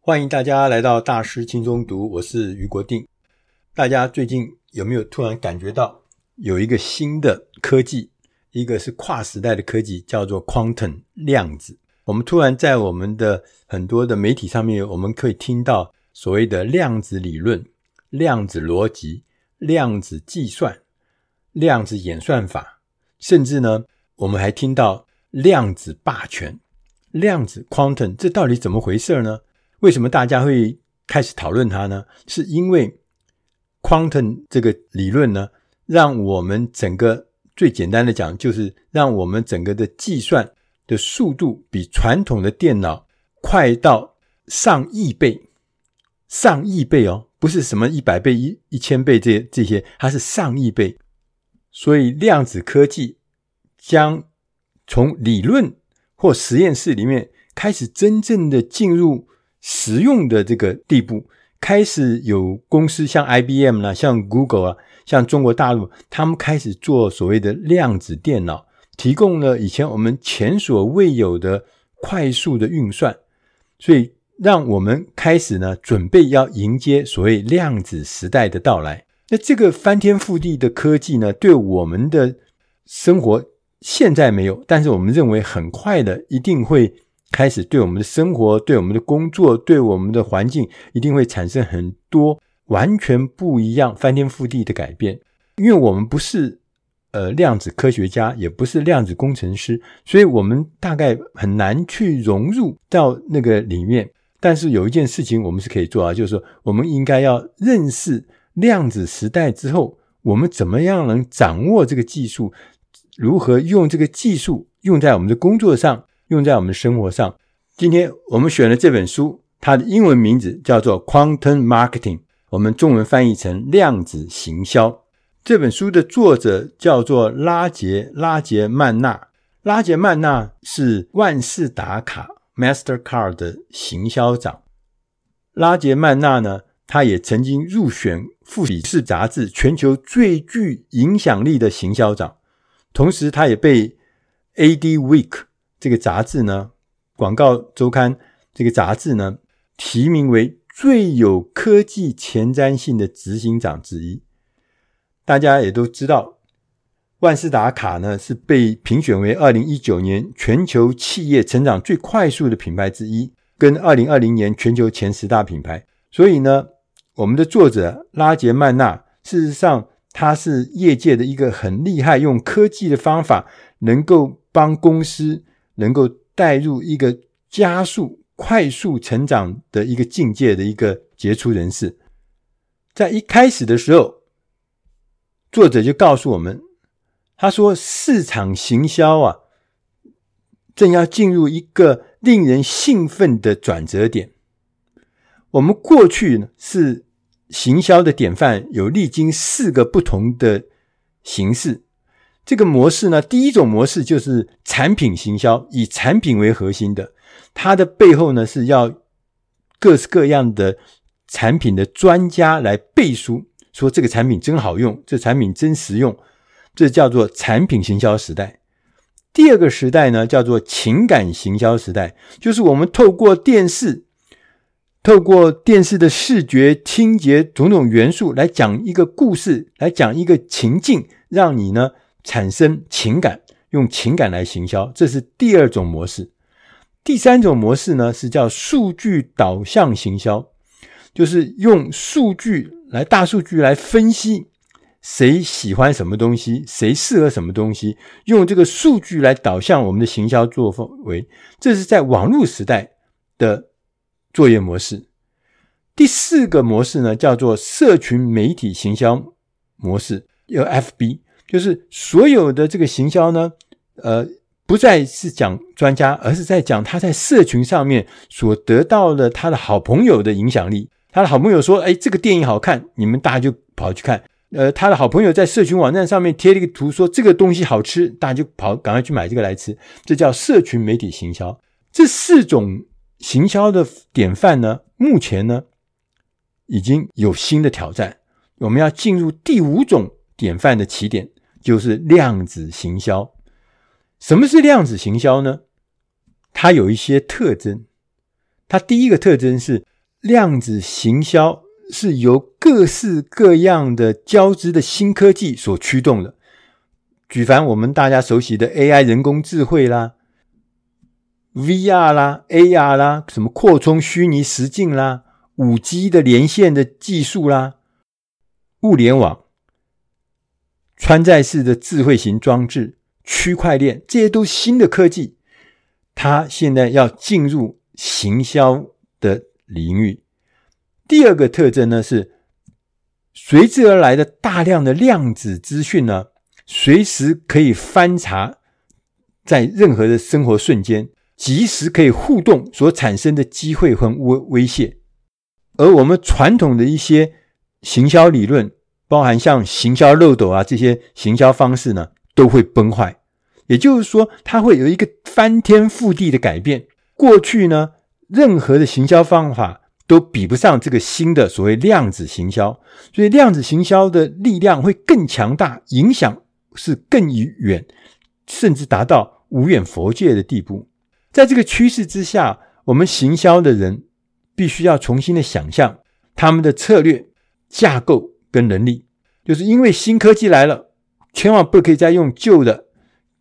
欢迎大家来到大师轻松读，我是余国定。大家最近有没有突然感觉到有一个新的科技，一个是跨时代的科技，叫做 Quantum 量子。我们突然在我们的很多的媒体上面，我们可以听到所谓的量子理论、量子逻辑、量子计算、量子演算法，甚至呢，我们还听到量子霸权、量子 Quantum，这到底怎么回事呢？为什么大家会开始讨论它呢？是因为 quantum 这个理论呢，让我们整个最简单的讲，就是让我们整个的计算的速度比传统的电脑快到上亿倍，上亿倍哦，不是什么一百倍、一一千倍这这些，它是上亿倍。所以量子科技将从理论或实验室里面开始真正的进入。实用的这个地步，开始有公司像 IBM 啦、像 Google 啊、像中国大陆，他们开始做所谓的量子电脑，提供了以前我们前所未有的快速的运算，所以让我们开始呢准备要迎接所谓量子时代的到来。那这个翻天覆地的科技呢，对我们的生活现在没有，但是我们认为很快的一定会。开始对我们的生活、对我们的工作、对我们的环境，一定会产生很多完全不一样、翻天覆地的改变。因为我们不是呃量子科学家，也不是量子工程师，所以我们大概很难去融入到那个里面。但是有一件事情我们是可以做啊，就是说我们应该要认识量子时代之后，我们怎么样能掌握这个技术，如何用这个技术用在我们的工作上。用在我们生活上。今天我们选了这本书，它的英文名字叫做《Quantum Marketing》，我们中文翻译成“量子行销”。这本书的作者叫做拉杰·拉杰曼纳。拉杰曼纳是万事达卡 （Mastercard） 的行销长。拉杰曼纳呢，他也曾经入选《富比士》杂志全球最具影响力的行销长，同时他也被 AD Week。这个杂志呢，广告周刊这个杂志呢，提名为最有科技前瞻性的执行长之一。大家也都知道，万事达卡呢是被评选为二零一九年全球企业成长最快速的品牌之一，跟二零二零年全球前十大品牌。所以呢，我们的作者拉杰曼纳，事实上他是业界的一个很厉害，用科技的方法能够帮公司。能够带入一个加速、快速成长的一个境界的一个杰出人士，在一开始的时候，作者就告诉我们，他说：“市场行销啊，正要进入一个令人兴奋的转折点。我们过去呢是行销的典范，有历经四个不同的形式。”这个模式呢，第一种模式就是产品行销，以产品为核心的，它的背后呢是要各式各样的产品的专家来背书，说这个产品真好用，这产品真实用，这叫做产品行销时代。第二个时代呢，叫做情感行销时代，就是我们透过电视，透过电视的视觉、听觉种种元素来讲一个故事，来讲一个情境，让你呢。产生情感，用情感来行销，这是第二种模式。第三种模式呢，是叫数据导向行销，就是用数据来大数据来分析谁喜欢什么东西，谁适合什么东西，用这个数据来导向我们的行销作风为。这是在网络时代的作业模式。第四个模式呢，叫做社群媒体行销模式，有 FB。就是所有的这个行销呢，呃，不再是讲专家，而是在讲他在社群上面所得到的他的好朋友的影响力。他的好朋友说：“哎，这个电影好看，你们大家就跑去看。”呃，他的好朋友在社群网站上面贴了一个图，说这个东西好吃，大家就跑，赶快去买这个来吃。这叫社群媒体行销。这四种行销的典范呢，目前呢已经有新的挑战。我们要进入第五种典范的起点。就是量子行销。什么是量子行销呢？它有一些特征。它第一个特征是量子行销是由各式各样的交织的新科技所驱动的。举凡我们大家熟悉的 AI 人工智慧啦、VR 啦、AR 啦、什么扩充虚拟实境啦、五 G 的连线的技术啦、物联网、穿戴式的智慧型装置、区块链，这些都新的科技。它现在要进入行销的领域。第二个特征呢，是随之而来的大量的量子资讯呢。随时可以翻查，在任何的生活瞬间，即时可以互动所产生的机会和威威胁，而我们传统的一些行销理论，包含像行销漏斗啊这些行销方式呢，都会崩坏。也就是说，它会有一个翻天覆地的改变。过去呢，任何的行销方法都比不上这个新的所谓量子行销，所以量子行销的力量会更强大，影响。是更远，甚至达到无远佛界的地步。在这个趋势之下，我们行销的人必须要重新的想象他们的策略架构跟能力。就是因为新科技来了，千万不可以再用旧的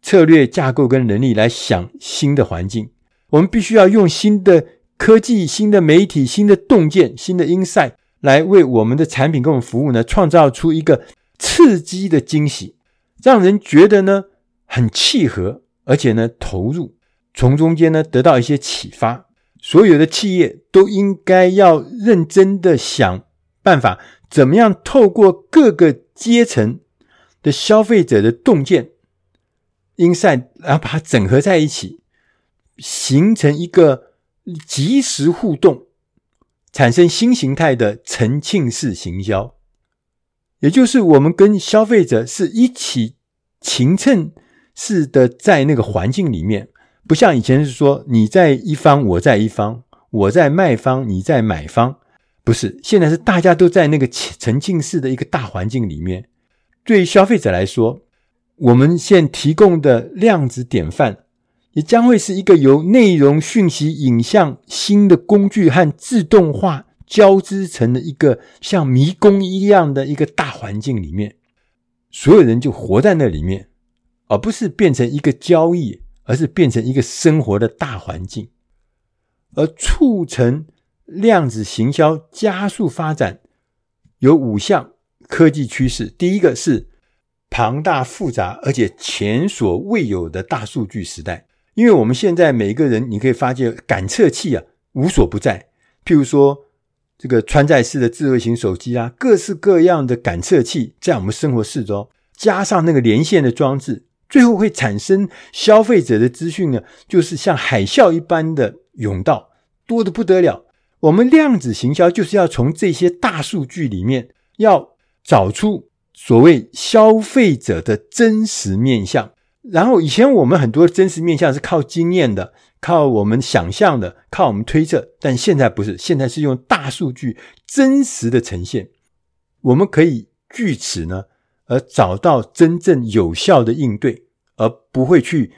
策略架构跟能力来想新的环境。我们必须要用新的科技、新的媒体、新的洞见、新的 insight 来为我们的产品跟我们服务呢，创造出一个刺激的惊喜。让人觉得呢很契合，而且呢投入，从中间呢得到一些启发。所有的企业都应该要认真的想办法，怎么样透过各个阶层的消费者的洞见、因善然后把它整合在一起，形成一个即时互动，产生新形态的沉浸式行销。也就是我们跟消费者是一起情衬式的在那个环境里面，不像以前是说你在一方，我在一方，我在卖方，你在买方，不是，现在是大家都在那个沉浸式的一个大环境里面。对于消费者来说，我们现提供的量子典范，也将会是一个由内容、讯息、影像、新的工具和自动化。交织成的一个像迷宫一样的一个大环境里面，所有人就活在那里面，而不是变成一个交易，而是变成一个生活的大环境。而促成量子行销加速发展，有五项科技趋势。第一个是庞大复杂而且前所未有的大数据时代，因为我们现在每个人，你可以发现感测器啊无所不在，譬如说。这个穿戴式的智慧型手机啊，各式各样的感测器在我们生活四周，加上那个连线的装置，最后会产生消费者的资讯呢，就是像海啸一般的涌到，多得不得了。我们量子行销就是要从这些大数据里面，要找出所谓消费者的真实面相。然后以前我们很多真实面相是靠经验的。靠我们想象的，靠我们推测，但现在不是，现在是用大数据真实的呈现，我们可以据此呢，而找到真正有效的应对，而不会去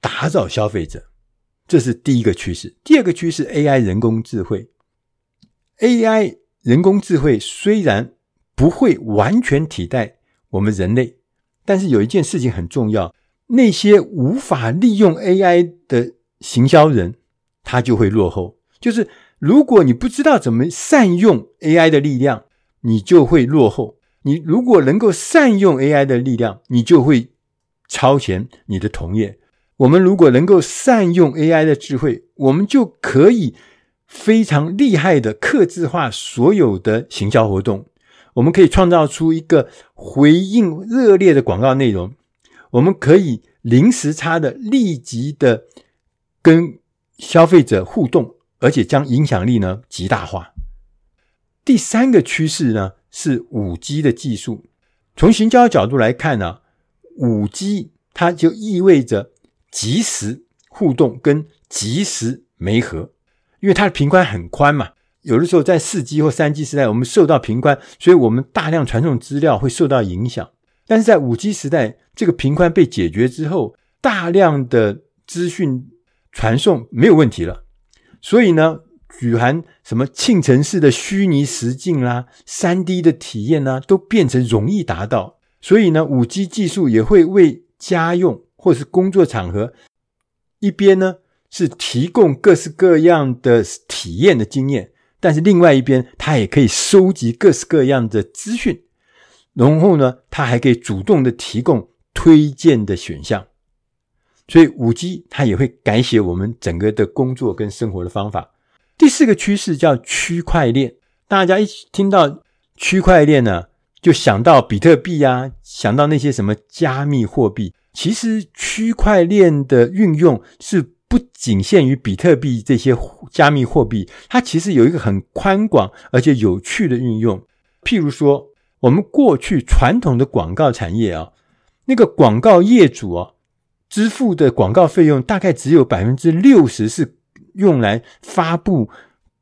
打扰消费者。这是第一个趋势。第二个趋势，AI 人工智慧。AI 人工智慧虽然不会完全替代我们人类，但是有一件事情很重要，那些无法利用 AI 的。行销人他就会落后，就是如果你不知道怎么善用 AI 的力量，你就会落后。你如果能够善用 AI 的力量，你就会超前你的同业。我们如果能够善用 AI 的智慧，我们就可以非常厉害的克制化所有的行销活动。我们可以创造出一个回应热烈的广告内容，我们可以零时差的立即的。跟消费者互动，而且将影响力呢极大化。第三个趋势呢是五 G 的技术。从行销角度来看呢，五 G 它就意味着即时互动跟即时媒合，因为它的频宽很宽嘛。有的时候在四 G 或三 G 时代，我们受到频宽，所以我们大量传送资料会受到影响。但是在五 G 时代，这个频宽被解决之后，大量的资讯。传送没有问题了，所以呢，举含什么庆城市的虚拟实境啦、三 D 的体验啦，都变成容易达到。所以呢，五 G 技术也会为家用或是工作场合，一边呢是提供各式各样的体验的经验，但是另外一边它也可以收集各式各样的资讯，然后呢，它还可以主动的提供推荐的选项。所以五 G 它也会改写我们整个的工作跟生活的方法。第四个趋势叫区块链，大家一听到区块链呢，就想到比特币啊，想到那些什么加密货币。其实区块链的运用是不仅限于比特币这些加密货币，它其实有一个很宽广而且有趣的运用。譬如说，我们过去传统的广告产业啊，那个广告业主啊。支付的广告费用大概只有百分之六十是用来发布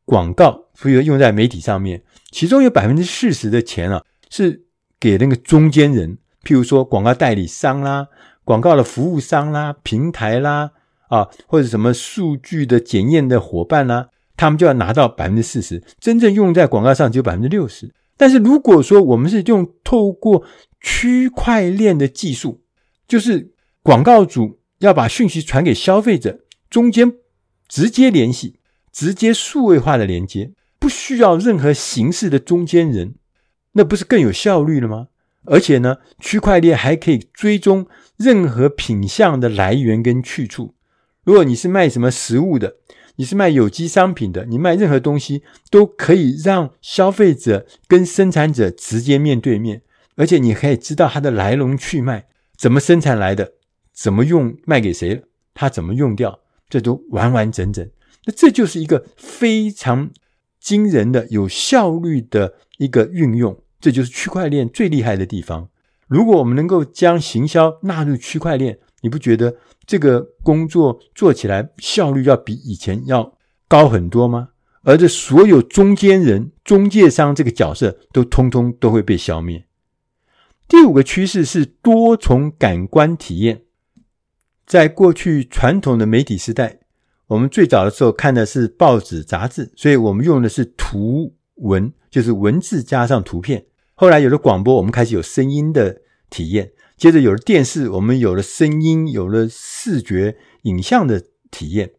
广告，所以用在媒体上面。其中有百分之四十的钱啊，是给那个中间人，譬如说广告代理商啦、广告的服务商啦、平台啦啊，或者什么数据的检验的伙伴啦，他们就要拿到百分之四十，真正用在广告上只有百分之六十。但是如果说我们是用透过区块链的技术，就是。广告主要把讯息传给消费者，中间直接联系，直接数位化的连接，不需要任何形式的中间人，那不是更有效率了吗？而且呢，区块链还可以追踪任何品项的来源跟去处。如果你是卖什么食物的，你是卖有机商品的，你卖任何东西都可以让消费者跟生产者直接面对面，而且你可以知道它的来龙去脉，怎么生产来的。怎么用卖给谁？它怎么用掉？这都完完整整。那这就是一个非常惊人的、有效率的一个运用。这就是区块链最厉害的地方。如果我们能够将行销纳入区块链，你不觉得这个工作做起来效率要比以前要高很多吗？而这所有中间人、中介商这个角色都通通都会被消灭。第五个趋势是多重感官体验。在过去传统的媒体时代，我们最早的时候看的是报纸、杂志，所以我们用的是图文，就是文字加上图片。后来有了广播，我们开始有声音的体验；接着有了电视，我们有了声音，有了视觉、影像的体验。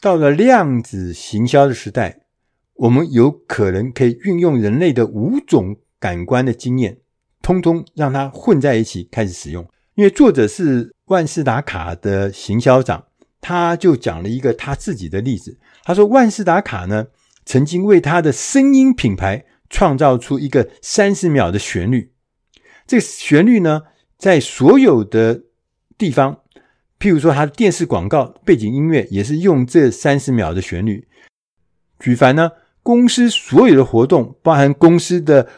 到了量子行销的时代，我们有可能可以运用人类的五种感官的经验，通通让它混在一起开始使用。因为作者是。万事达卡的行销长，他就讲了一个他自己的例子。他说，万事达卡呢，曾经为他的声音品牌创造出一个三十秒的旋律。这个旋律呢，在所有的地方，譬如说它的电视广告背景音乐也是用这三十秒的旋律。举凡呢，公司所有的活动，包含公司的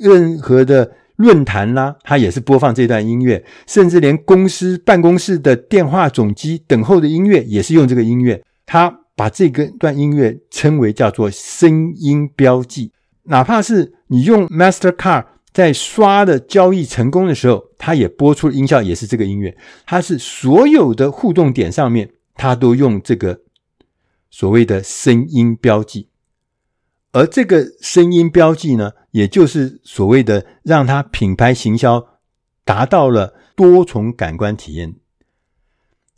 任何的。论坛啦，它也是播放这段音乐，甚至连公司办公室的电话总机等候的音乐也是用这个音乐。他把这个段音乐称为叫做声音标记。哪怕是你用 Mastercard 在刷的交易成功的时候，它也播出音效，也是这个音乐。它是所有的互动点上面，它都用这个所谓的声音标记。而这个声音标记呢，也就是所谓的让它品牌行销达到了多重感官体验。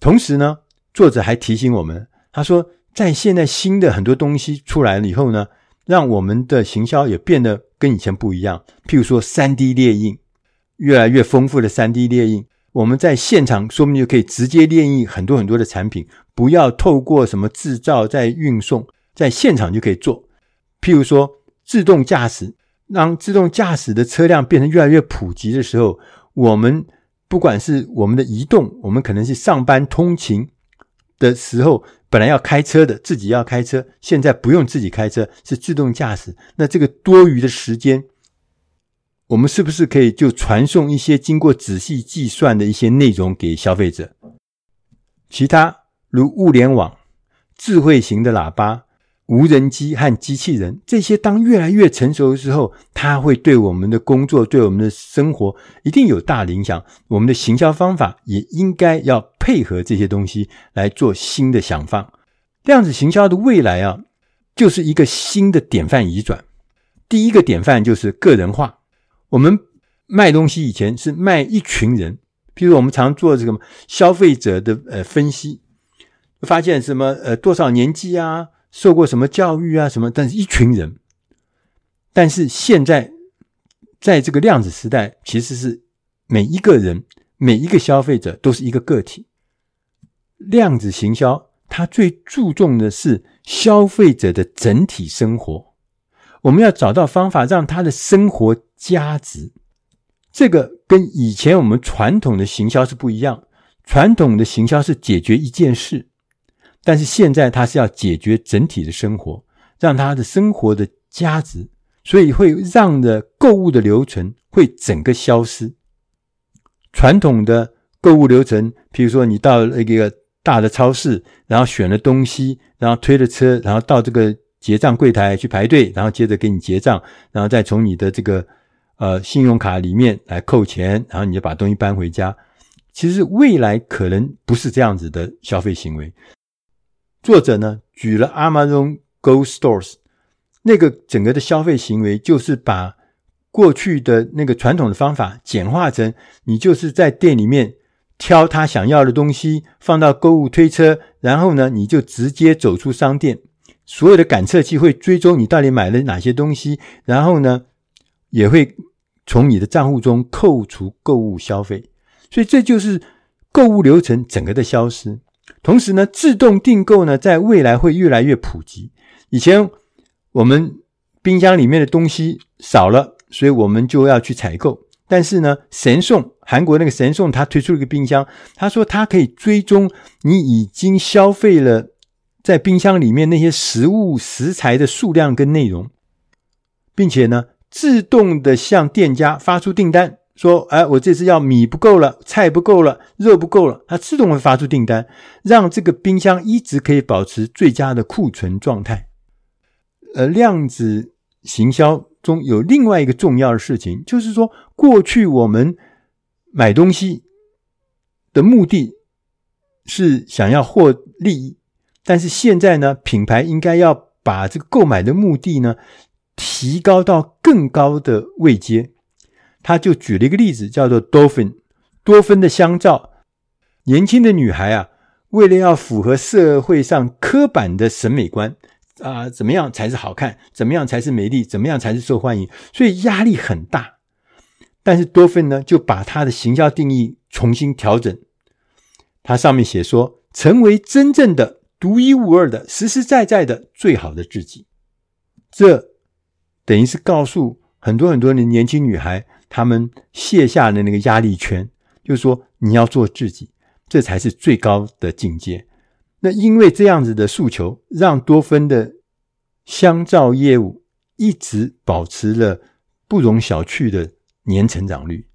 同时呢，作者还提醒我们，他说，在现在新的很多东西出来了以后呢，让我们的行销也变得跟以前不一样。譬如说，3D 列印，越来越丰富的 3D 列印，我们在现场说不定就可以直接列印很多很多的产品，不要透过什么制造再运送，在现场就可以做。譬如说，自动驾驶，当自动驾驶的车辆变成越来越普及的时候，我们不管是我们的移动，我们可能是上班通勤的时候，本来要开车的，自己要开车，现在不用自己开车，是自动驾驶。那这个多余的时间，我们是不是可以就传送一些经过仔细计算的一些内容给消费者？其他如物联网、智慧型的喇叭。无人机和机器人，这些当越来越成熟的时候，它会对我们的工作、对我们的生活一定有大影响。我们的行销方法也应该要配合这些东西来做新的想法。量子行销的未来啊，就是一个新的典范移转。第一个典范就是个人化。我们卖东西以前是卖一群人，譬如我们常做这个消费者的呃分析，发现什么呃多少年纪啊，受过什么教育啊什么，但是一群人。但是现在在这个量子时代，其实是每一个人每一个消费者都是一个个体。量子行销它最注重的是消费者的整体生活。我们要找到方法，让他的生活加值。这个跟以前我们传统的行销是不一样。传统的行销是解决一件事，但是现在它是要解决整体的生活，让他的生活的加值，所以会让的购物的流程会整个消失。传统的购物流程，比如说你到了一个大的超市，然后选了东西，然后推了车，然后到这个。结账柜台去排队，然后接着给你结账，然后再从你的这个呃信用卡里面来扣钱，然后你就把东西搬回家。其实未来可能不是这样子的消费行为。作者呢举了 Amazon Go Stores 那个整个的消费行为，就是把过去的那个传统的方法简化成，你就是在店里面挑他想要的东西，放到购物推车，然后呢你就直接走出商店。所有的感测器会追踪你到底买了哪些东西，然后呢，也会从你的账户中扣除购物消费，所以这就是购物流程整个的消失。同时呢，自动订购呢，在未来会越来越普及。以前我们冰箱里面的东西少了，所以我们就要去采购。但是呢，神送韩国那个神送他推出了一个冰箱，他说他可以追踪你已经消费了。在冰箱里面那些食物食材的数量跟内容，并且呢，自动的向店家发出订单，说：“哎，我这次要米不够了，菜不够了，肉不够了。”它自动会发出订单，让这个冰箱一直可以保持最佳的库存状态。而量子行销中有另外一个重要的事情，就是说，过去我们买东西的目的是想要获利益。但是现在呢，品牌应该要把这个购买的目的呢提高到更高的位阶。他就举了一个例子，叫做多芬，多芬的香皂。年轻的女孩啊，为了要符合社会上刻板的审美观啊，怎么样才是好看？怎么样才是美丽？怎么样才是受欢迎？所以压力很大。但是多芬呢，就把它的行销定义重新调整。它上面写说，成为真正的。独一无二的、实实在在的、最好的自己，这等于是告诉很多很多的年轻女孩，她们卸下了那个压力圈，就是说你要做自己，这才是最高的境界。那因为这样子的诉求，让多芬的香皂业务一直保持了不容小觑的年成长率。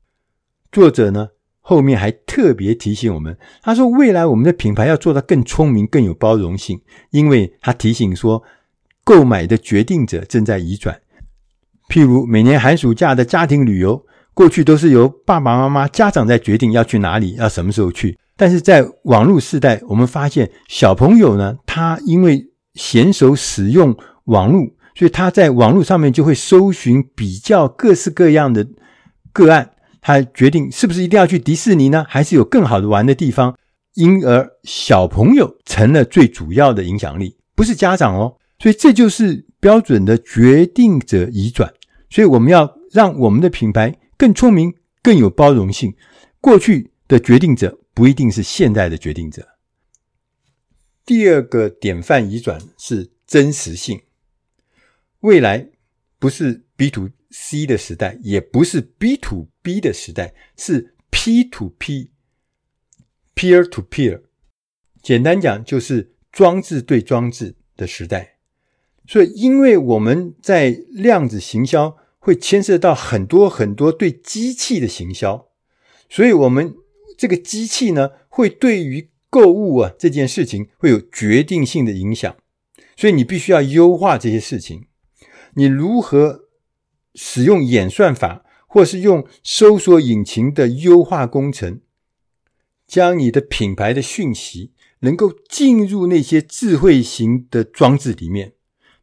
作者呢，后面还特别提醒我们，他说：“未来我们的品牌要做得更聪明、更有包容性，因为他提醒说，购买的决定者正在移转。譬如每年寒暑假的家庭旅游，过去都是由爸爸妈妈、家长在决定要去哪里、要什么时候去。但是在网络时代，我们发现小朋友呢，他因为娴熟使用网络，所以他在网络上面就会搜寻、比较各式各样的个案。”他决定是不是一定要去迪士尼呢？还是有更好的玩的地方？因而小朋友成了最主要的影响力，不是家长哦。所以这就是标准的决定者移转。所以我们要让我们的品牌更聪明、更有包容性。过去的决定者不一定是现在的决定者。第二个典范移转是真实性。未来不是 B to C 的时代，也不是 B to B 的时代，是 P to P，Peer to Peer。简单讲，就是装置对装置的时代。所以，因为我们在量子行销会牵涉到很多很多对机器的行销，所以我们这个机器呢，会对于购物啊这件事情会有决定性的影响。所以，你必须要优化这些事情。你如何？使用演算法，或是用搜索引擎的优化工程，将你的品牌的讯息能够进入那些智慧型的装置里面。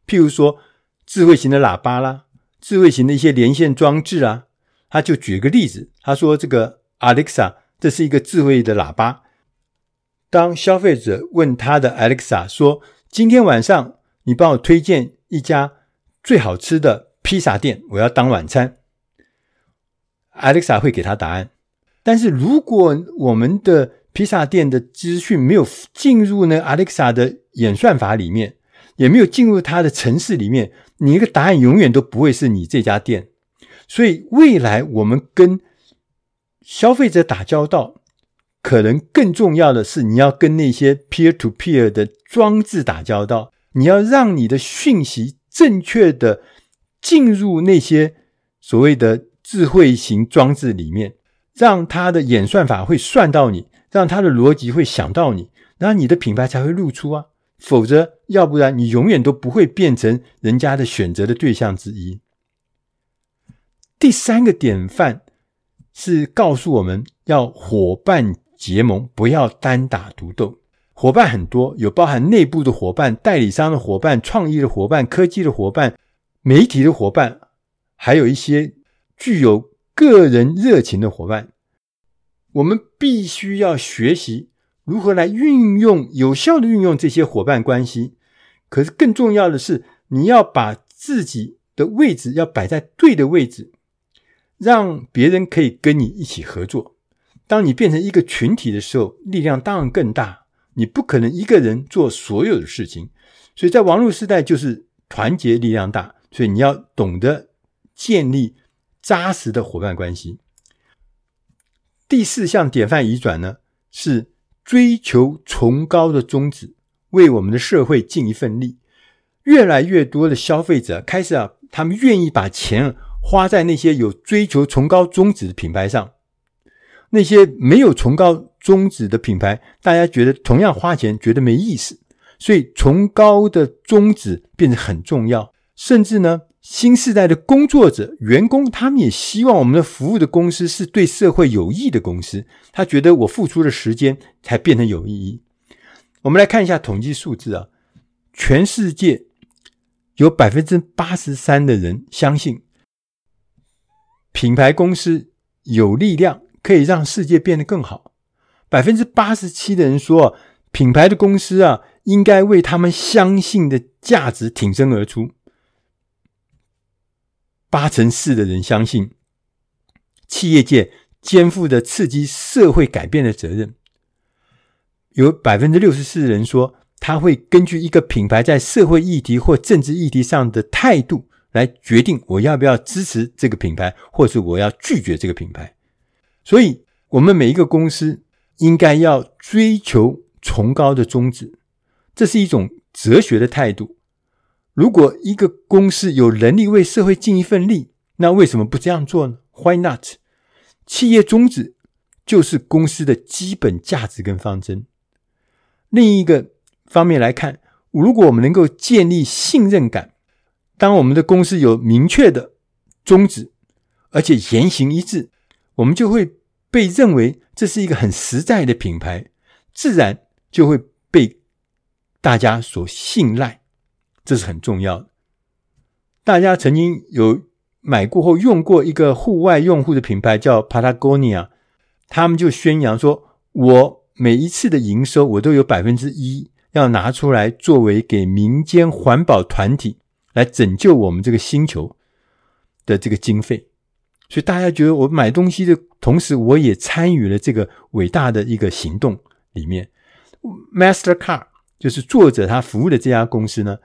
譬如说智慧型的喇叭啦，智慧型的一些连线装置啊。他就举个例子，他说这个 Alexa 这是一个智慧的喇叭。当消费者问他的 Alexa 说：“今天晚上你帮我推荐一家最好吃的披萨店，我要当晚餐。” Alexa 会给他答案。但是如果我们的披萨店的资讯没有进入呢 Alexa 的演算法里面，也没有进入它的城市里面，你一个答案永远都不会是你这家店。所以未来我们跟消费者打交道，可能更重要的是你要跟那些 peer to peer 的装置打交道，你要让你的讯息正确的进入那些所谓的智慧型装置里面。让它的演算法会算到你，让它的逻辑会想到你，然后你的品牌才会露出啊，否则要不然你永远都不会变成人家的选择的对象之一。第三个典范是告诉我们要伙伴结盟，不要单打独斗。伙伴很多，有包含内部的伙伴、代理商的伙伴、创意的伙伴、科技的伙伴、媒体的伙伴，还有一些具有。个人热情的伙伴，我们必须要学习如何来运用、有效的运用这些伙伴关系。可是更重要的是，你要把自己的位置要摆在对的位置，让别人可以跟你一起合作。当你变成一个群体的时候，力量当然更大。你不可能一个人做所有的事情，所以在网络时代就是团结力量大。所以你要懂得建立。扎实的伙伴关系。第四项典范移转呢，是追求崇高的宗旨，为我们的社会尽一份力。越来越多的消费者开始啊，他们愿意把钱花在那些有追求崇高宗旨的品牌上。那些没有崇高宗旨的品牌，大家觉得同样花钱觉得没意思，所以崇高的宗旨变得很重要，甚至呢。新时代的工作者、员工，他们也希望我们的服务的公司是对社会有益的公司。他觉得我付出的时间才变得有意义。我们来看一下统计数字啊，全世界有百分之八十三的人相信品牌公司有力量可以让世界变得更好。百分之八十七的人说，品牌的公司啊，应该为他们相信的价值挺身而出。八成四的人相信，企业界肩负着刺激社会改变的责任。有百分之六十四的人说，他会根据一个品牌在社会议题或政治议题上的态度来决定我要不要支持这个品牌，或是我要拒绝这个品牌。所以，我们每一个公司应该要追求崇高的宗旨，这是一种哲学的态度。如果一个公司有能力为社会尽一份力，那为什么不这样做呢？Why not？企业宗旨就是公司的基本价值跟方针。另一个方面来看，如果我们能够建立信任感，当我们的公司有明确的宗旨，而且言行一致，我们就会被认为这是一个很实在的品牌，自然就会被大家所信赖。这是很重要的。大家曾经有买过或用过一个户外用户的品牌叫 Patagonia，他们就宣扬说：“我每一次的营收，我都有百分之一要拿出来作为给民间环保团体来拯救我们这个星球的这个经费。”所以大家觉得我买东西的同时，我也参与了这个伟大的一个行动里面。Mastercard 就是作者他服务的这家公司呢。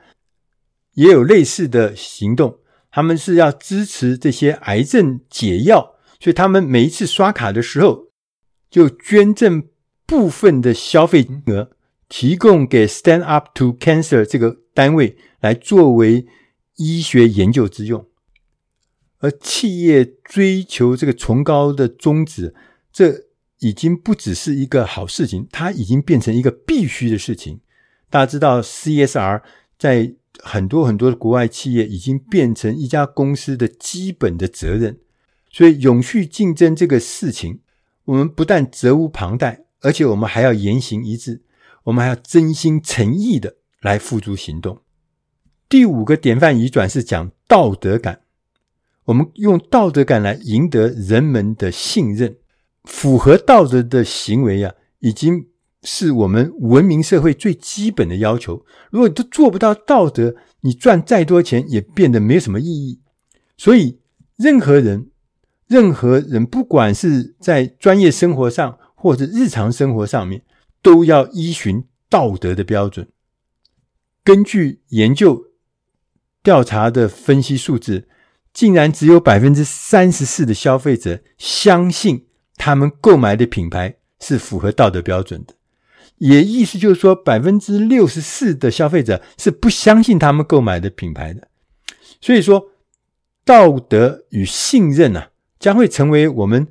也有类似的行动，他们是要支持这些癌症解药，所以他们每一次刷卡的时候，就捐赠部分的消费金额，提供给 Stand Up to Cancer 这个单位来作为医学研究之用。而企业追求这个崇高的宗旨，这已经不只是一个好事情，它已经变成一个必须的事情。大家知道 CSR 在。很多很多的国外企业已经变成一家公司的基本的责任，所以永续竞争这个事情，我们不但责无旁贷，而且我们还要言行一致，我们还要真心诚意的来付诸行动。第五个典范移转是讲道德感，我们用道德感来赢得人们的信任，符合道德的行为呀、已经是我们文明社会最基本的要求。如果你都做不到道德，你赚再多钱也变得没什么意义。所以，任何人，任何人，不管是在专业生活上或者日常生活上面，都要依循道德的标准。根据研究。调查的分析数字，竟然只有百分之三十四的消费者相信他们购买的品牌是符合道德标准的，也意思就是说，百分之六十四的消费者是不相信他们购买的品牌的。所以说，道德与信任啊，将会成为我们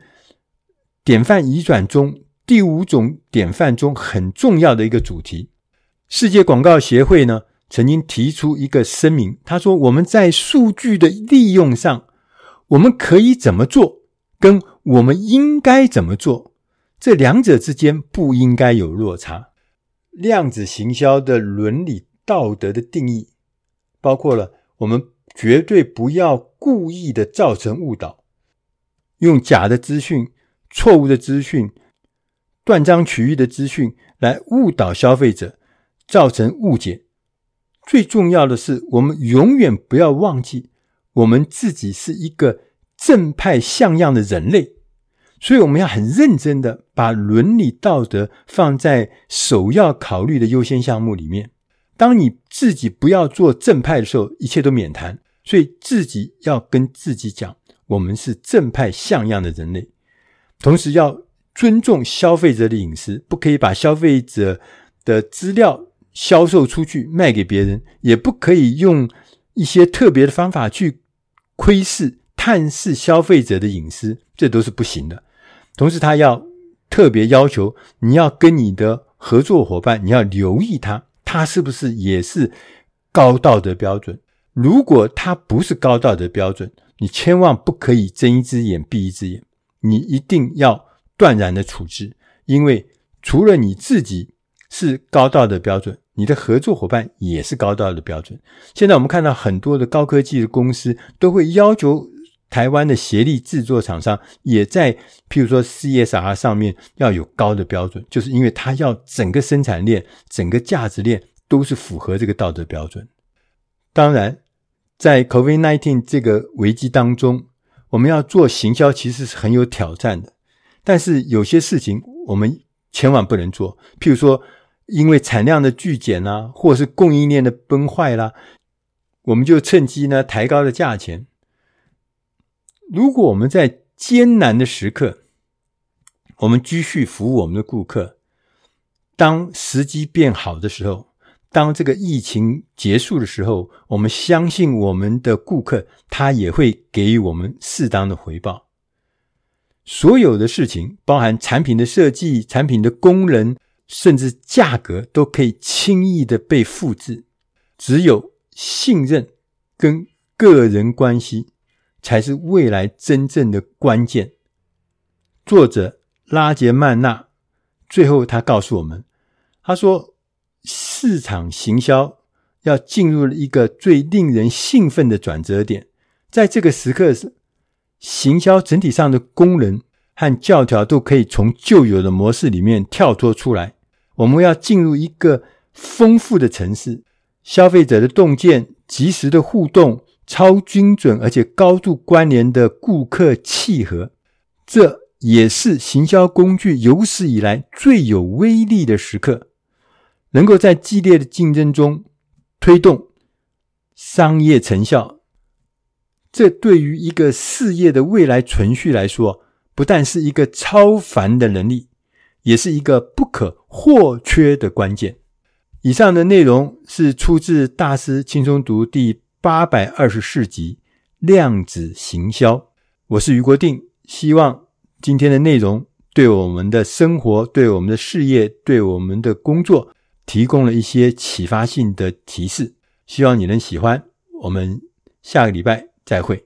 典范移转中第五种典范中很重要的一个主题。世界广告协会呢，曾经提出一个声明，他说：“我们在数据的利用上，我们可以怎么做，跟我们应该怎么做，这两者之间不应该有落差。量子行销的伦理道德的定义，包括了我们绝对不要故意的造成误导，用假的资讯、错误的资讯、断章取义的资讯来误导消费者，造成误解。”最重要的是，我们永远不要忘记，我们自己是一个正派像样的人类，所以我们要很认真的把伦理道德放在首要考虑的优先项目里面。当你自己不要做正派的时候，一切都免谈。所以自己要跟自己讲，我们是正派像样的人类，同时要尊重消费者的隐私，不可以把消费者的资料。销售出去卖给别人，也不可以用一些特别的方法去窥视、探视消费者的隐私，这都是不行的。同时，他要特别要求你要跟你的合作伙伴，你要留意他，他是不是也是高道德标准？如果他不是高道德标准，你千万不可以睁一只眼闭一只眼，你一定要断然的处置，因为除了你自己是高道德标准。你的合作伙伴也是高道德标准。现在我们看到很多的高科技的公司都会要求台湾的协力制作厂商也在，譬如说 CSR 上面要有高的标准，就是因为它要整个生产链、整个价值链都是符合这个道德标准。当然，在 COVID-19 这个危机当中，我们要做行销其实是很有挑战的，但是有些事情我们千万不能做，譬如说。因为产量的巨减啊，或是供应链的崩坏啦，我们就趁机呢抬高了价钱。如果我们在艰难的时刻，我们继续服务我们的顾客，当时机变好的时候，当这个疫情结束的时候，我们相信我们的顾客他也会给予我们适当的回报。所有的事情，包含产品的设计、产品的功能。甚至价格都可以轻易的被复制，只有信任跟个人关系才是未来真正的关键。作者拉杰曼纳最后他告诉我们，他说市场行销要进入了一个最令人兴奋的转折点，在这个时刻，行销整体上的功能。和教条都可以从旧有的模式里面跳脱出来。我们要进入一个丰富的城市，消费者的洞见、及时的互动、超精准而且高度关联的顾客契合，这也是行销工具有史以来最有威力的时刻。能够在激烈的竞争中推动商业成效，这对于一个事业的未来存续来说，不但是一个超凡的能力，也是一个不可或缺的关键。以上的内容是出自大师轻松读第八百二十四集《量子行销》。我是于国定，希望今天的内容对我们的生活、对我们的事业、对我们的工作提供了一些启发性的提示。希望你能喜欢。我们下个礼拜再会。